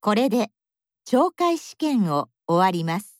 これで懲戒試験を終わります。